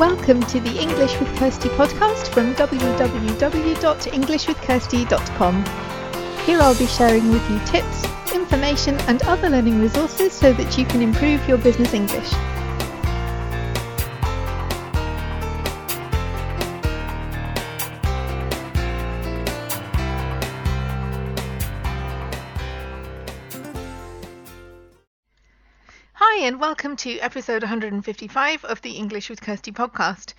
Welcome to the English with Kirsty podcast from www.englishwithkirsty.com. Here I'll be sharing with you tips, information, and other learning resources so that you can improve your business English. And welcome to episode 155 of the English with Kirsty podcast.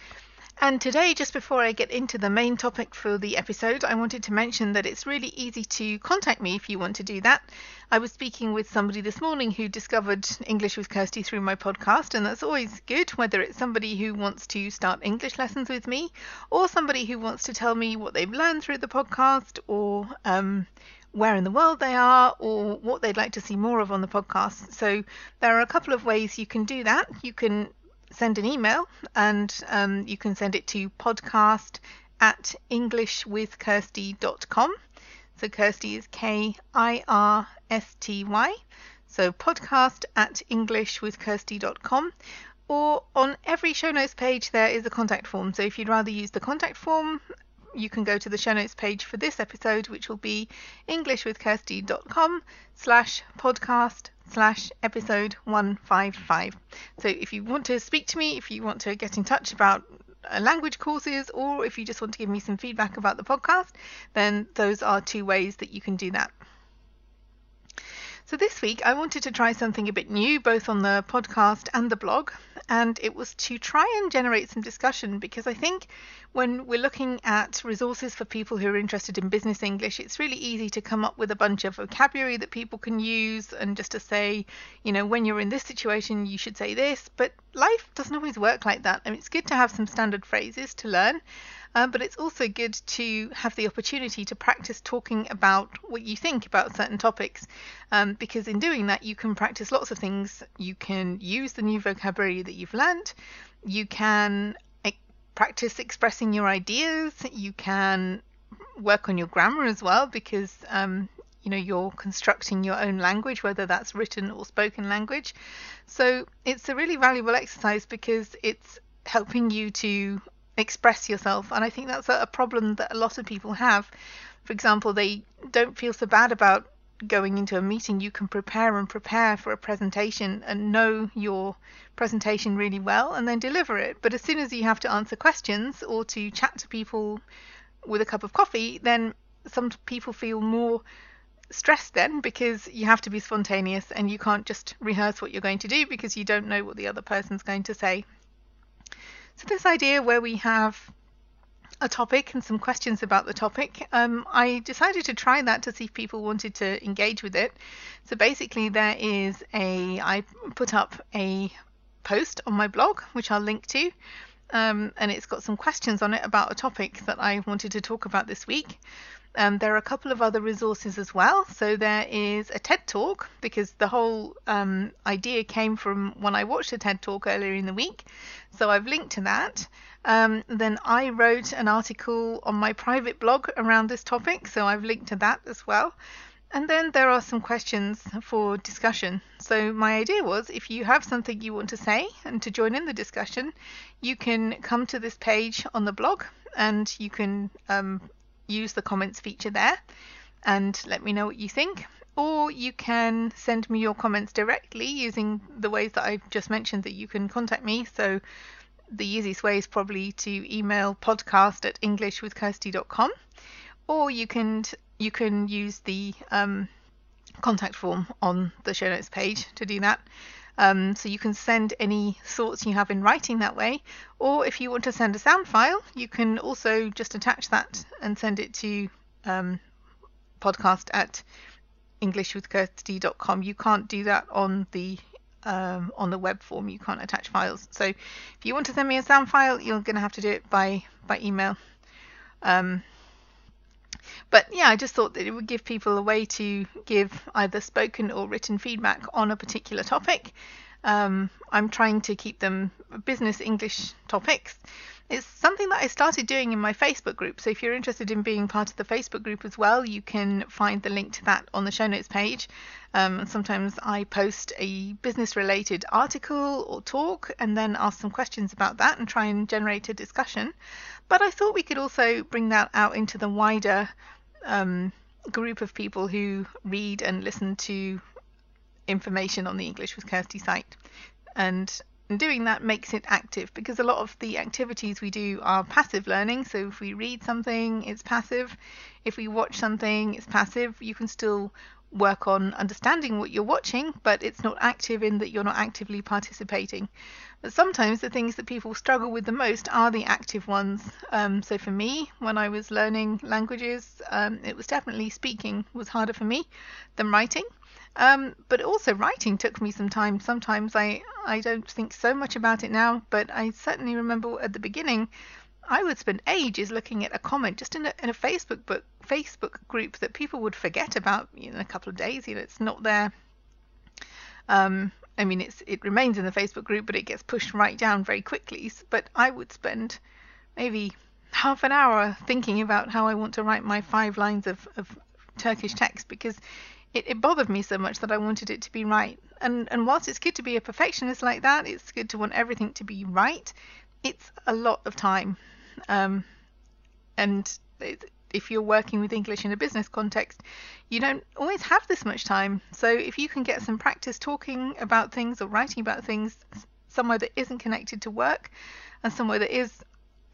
And today, just before I get into the main topic for the episode, I wanted to mention that it's really easy to contact me if you want to do that. I was speaking with somebody this morning who discovered English with Kirsty through my podcast, and that's always good, whether it's somebody who wants to start English lessons with me, or somebody who wants to tell me what they've learned through the podcast, or um, where in the world they are or what they'd like to see more of on the podcast. So there are a couple of ways you can do that. You can send an email and um, you can send it to podcast at englishwithkirsty.com. So Kirsty is K I R S T Y. So podcast at englishwithkirsty.com. Or on every show notes page, there is a contact form. So if you'd rather use the contact form, you can go to the show notes page for this episode, which will be englishwithkirsty.com slash podcast slash episode 155. So if you want to speak to me, if you want to get in touch about uh, language courses, or if you just want to give me some feedback about the podcast, then those are two ways that you can do that. So this week I wanted to try something a bit new, both on the podcast and the blog, and it was to try and generate some discussion because I think when we're looking at resources for people who are interested in business English, it's really easy to come up with a bunch of vocabulary that people can use and just to say, you know, when you're in this situation, you should say this. But life doesn't always work like that. I mean, it's good to have some standard phrases to learn. Um, but it's also good to have the opportunity to practice talking about what you think about certain topics, um, because in doing that, you can practice lots of things. You can use the new vocabulary that you've learned, you can practice expressing your ideas, you can work on your grammar as well, because um, you know you're constructing your own language whether that's written or spoken language. So it's a really valuable exercise because it's helping you to express yourself. And I think that's a, problem that a lot of people have. For example, they don't feel so bad about going into a meeting. You can prepare and prepare for a presentation and know your presentation really well and then deliver it. But as soon as you have to answer questions or to chat to people with a cup of coffee, then some people feel more stressed then because you have to be spontaneous and you can't just rehearse what you're going to do because you don't know what the other person's going to say. So this idea where we have a topic and some questions about the topic, um, I decided to try that to see if people wanted to engage with it. So basically, there is a I put up a post on my blog, which I'll link to, um, and it's got some questions on it about a topic that I wanted to talk about this week. Um, there are a couple of other resources as well. So there is a TED Talk because the whole um, idea came from when I watched a TED Talk earlier in the week. So I've linked to that. Um, then I wrote an article on my private blog around this topic, so I've linked to that as well. And then there are some questions for discussion. So my idea was if you have something you want to say and to join in the discussion, you can come to this page on the blog and you can um, use the comments feature there and let me know what you think. Or you can send me your comments directly using the ways that I've just mentioned that you can contact me. So the easiest way is probably to email podcast at englishwithkirsty.com or you can you can use the um, contact form on the show notes page to do that. Um, so you can send any thoughts you have in writing that way, or if you want to send a sound file, you can also just attach that and send it to um, podcast at englishwithkirsty.com. You can't do that on the um, on the web form. You can't attach files. So if you want to send me a sound file, you're going to have to do it by by email. Um, but yeah, I just thought that it would give people a way to give either spoken or written feedback on a particular topic. Um, I'm trying to keep them business English topics. It's something that I started doing in my Facebook group. So if you're interested in being part of the Facebook group as well, you can find the link to that on the show notes page. Um, sometimes I post a business related article or talk and then ask some questions about that and try and generate a discussion. But I thought we could also bring that out into the wider um, group of people who read and listen to information on the English with Kirsty site. And doing that makes it active because a lot of the activities we do are passive learning. So if we read something, it's passive. If we watch something, it's passive. You can still work on understanding what you're watching, but it's not active in that you're not actively participating. But sometimes the things that people struggle with the most are the active ones. Um, so for me, when I was learning languages, um, it was definitely speaking was harder for me than writing. Um, but also writing took me some time. Sometimes I I don't think so much about it now, but I certainly remember at the beginning I would spend ages looking at a comment just in a, in a Facebook book Facebook group that people would forget about in a couple of days. You know, it's not there. Um, I mean, it's it remains in the Facebook group, but it gets pushed right down very quickly. But I would spend maybe half an hour thinking about how I want to write my five lines of, of Turkish text because it, it bothered me so much that I wanted it to be right. And and whilst it's good to be a perfectionist like that, it's good to want everything to be right. It's a lot of time, um, and it, if you're working with English in a business context, you don't always have this much time. So if you can get some practice talking about things or writing about things somewhere that isn't connected to work and somewhere that is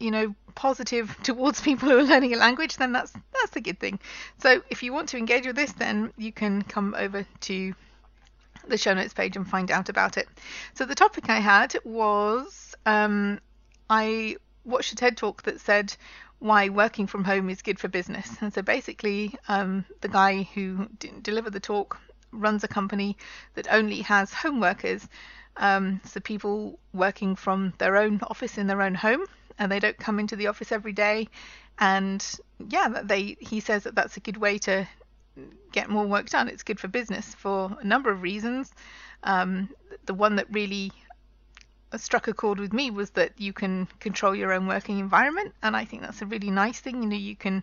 you know positive towards people who are learning a language then that's that's a good thing. So if you want to engage with this then you can come over to the show notes page and find out about it. So the topic i had was um, i watched a ted talk that said why working from home is good for business. And so basically um, the guy who d- delivered the talk runs a company that only has home workers um, so people working from their own office in their own home and they don't come into the office every day. And yeah, they he says that that's a good way to get more work done. It's good for business for a number of reasons. Um, the one that really struck a chord with me was that you can control your own working environment, and I think that's a really nice thing. You know, you can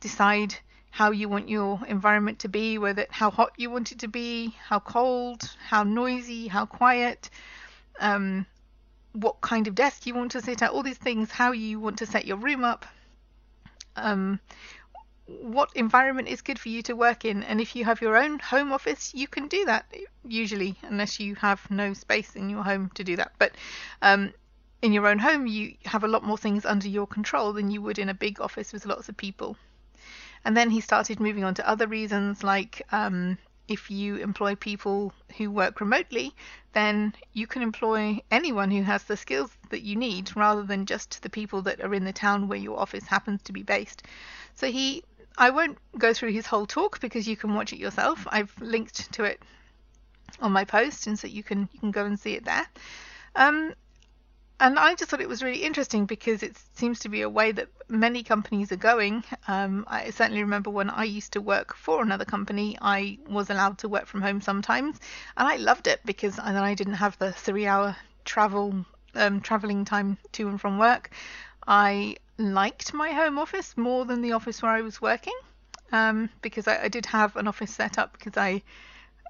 decide how you want your environment to be, whether how hot you want it to be, how cold, how noisy, how quiet. Um, what kind of desk you want to sit at, all these things, how you want to set your room up, um, what environment is good for you to work in. And if you have your own home office, you can do that usually, unless you have no space in your home to do that. But um, in your own home, you have a lot more things under your control than you would in a big office with lots of people. And then he started moving on to other reasons like um, if you employ people who work remotely, then you can employ anyone who has the skills that you need rather than just the people that are in the town where your office happens to be based. So he I won't go through his whole talk because you can watch it yourself. I've linked to it on my post and so you can you can go and see it there. Um, and I just thought it was really interesting because it seems to be a way that many companies are going. Um, I certainly remember when I used to work for another company, I was allowed to work from home sometimes, and I loved it because then I didn't have the three-hour travel um, traveling time to and from work. I liked my home office more than the office where I was working um, because I, I did have an office set up because I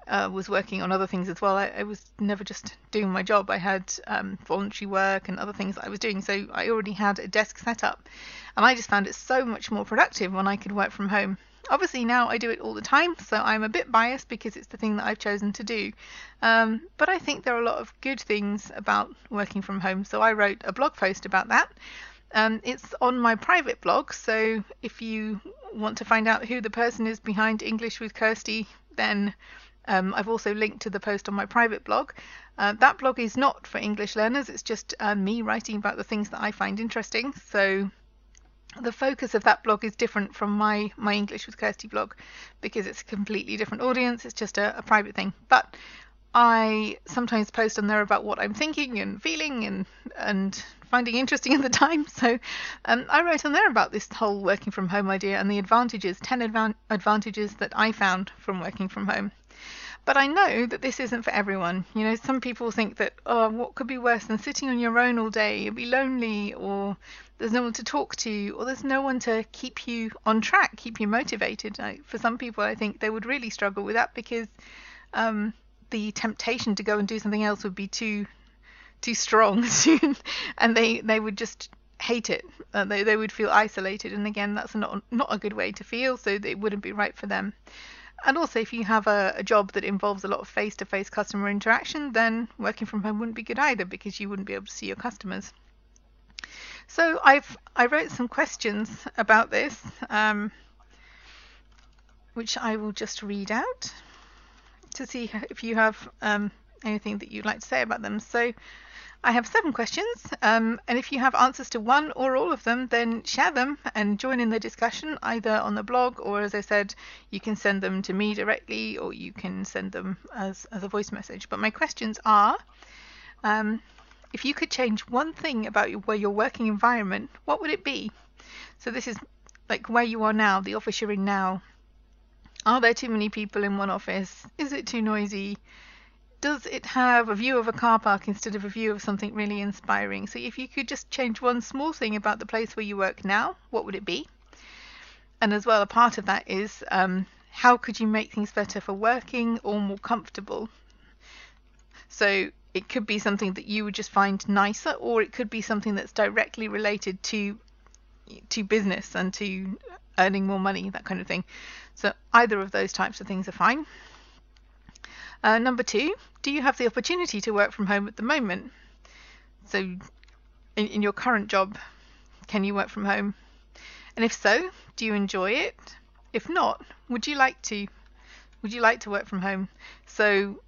uh, was working on other things as well. I, I, was never just doing my job. I had um, voluntary work and other things that I was doing, so I already had a desk set up, and I just found it so much more productive when I could work from home. Obviously, now I do it all the time, so I'm a bit biased because it's the thing that I've chosen to do. Um, but I think there are a lot of good things about working from home, so I wrote a blog post about that. Um, it's on my private blog, so if you want to find out who the person is behind English with Kirsty, then um, I've also linked to the post on my private blog. Uh, that blog is not for English learners, it's just uh, me writing about the things that I find interesting. So the focus of that blog is different from my, my English with Kirsty blog because it's a completely different audience, it's just a, a private thing. But I sometimes post on there about what I'm thinking and feeling and and finding interesting at the time. So um, I wrote on there about this whole working from home idea and the advantages, 10 advan- advantages that I found from working from home. But I know that this isn't for everyone. You know, some people think that, oh, what could be worse than sitting on your own all day? You'll be lonely, or there's no one to talk to, or there's no one to keep you on track, keep you motivated. for some people, I think they would really struggle with that because um, the temptation to go and do something else would be too too strong soon, and they they would just hate it. Uh, they they would feel isolated, and again, that's not not a good way to feel. So it wouldn't be right for them. And also, if you have a, a job that involves a lot of face to face customer interaction, then working from home wouldn't be good either because you wouldn't be able to see your customers. So I've I wrote some questions about this, um, which I will just read out to see if you have um, anything that you'd like to say about them. So I have seven questions, um, and if you have answers to one or all of them, then share them and join in the discussion either on the blog or, as I said, you can send them to me directly or you can send them as, as a voice message. But my questions are um, if you could change one thing about your, where your working environment, what would it be? So this is like where you are now, the office you're in now. Are there too many people in one office? Is it too noisy? does it have a view of a car park instead of a view of something really inspiring? So if you could just change one small thing about the place where you work now, what would it be? And as well, a part of that is um, how could you make things better for working or more comfortable? So it could be something that you would just find nicer, or it could be something that's directly related to to business and to earning more money, that kind of thing. So either of those types of things are fine. Uh, number two, do you have the opportunity to work from home at the moment? So, in, in your current job, can you work from home? And if so, do you enjoy it? If not, would you like to? Would you like to work from home? So,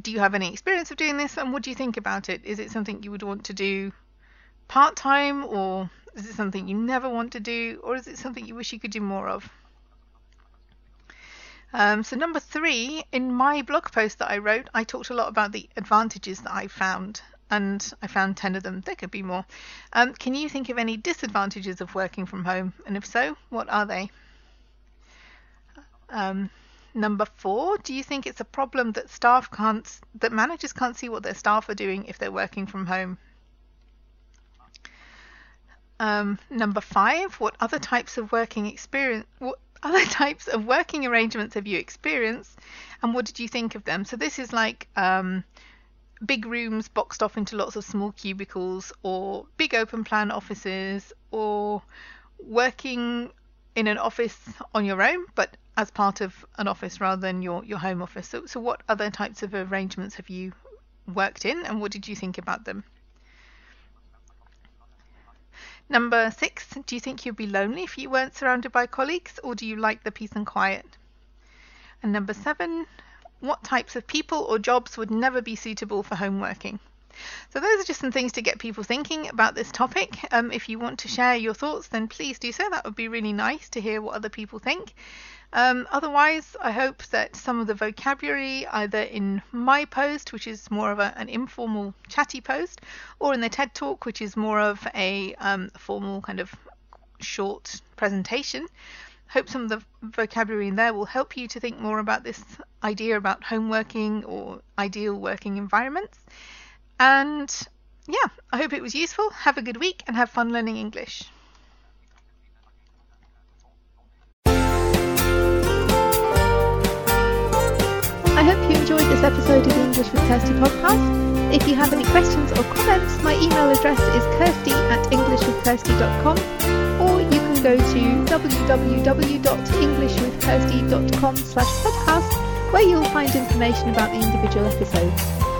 do you have any experience of doing this and what do you think about it? Is it something you would want to do part time or is it something you never want to do or is it something you wish you could do more of? Um, so number three, in my blog post that I wrote, I talked a lot about the advantages that I found, and I found 10 of them. There could be more. Um, can you think of any disadvantages of working from home? And if so, what are they? Um, number four, do you think it's a problem that staff can't, that managers can't see what their staff are doing if they're working from home? Um, number five, what other types of working experience, what other types of working arrangements have you experienced and what did you think of them? So this is like um, big rooms boxed off into lots of small cubicles or big open plan offices or working in an office on your own but as part of an office rather than your, your home office. So, so what other types of arrangements have you worked in and what did you think about them? Number six, do you think you'd be lonely if you weren't surrounded by colleagues, or do you like the peace and quiet? And number seven, what types of people or jobs would never be suitable for home working? So those are just some things to get people thinking about this topic. Um, if you want to share your thoughts, then please do so. That would be really nice to hear what other people think. Um, otherwise, I hope that some of the vocabulary, either in my post, which is more of a, an informal, chatty post, or in the TED Talk, which is more of a um, formal kind of short presentation, hope some of the vocabulary in there will help you to think more about this idea about home working or ideal working environments. And yeah, I hope it was useful. Have a good week and have fun learning English. I hope you enjoyed this episode of the English with Kirsty podcast. If you have any questions or comments, my email address is kirsty at englishwithkirsty.com or you can go to www.englishwithkirsty.com slash podcast where you'll find information about the individual episodes.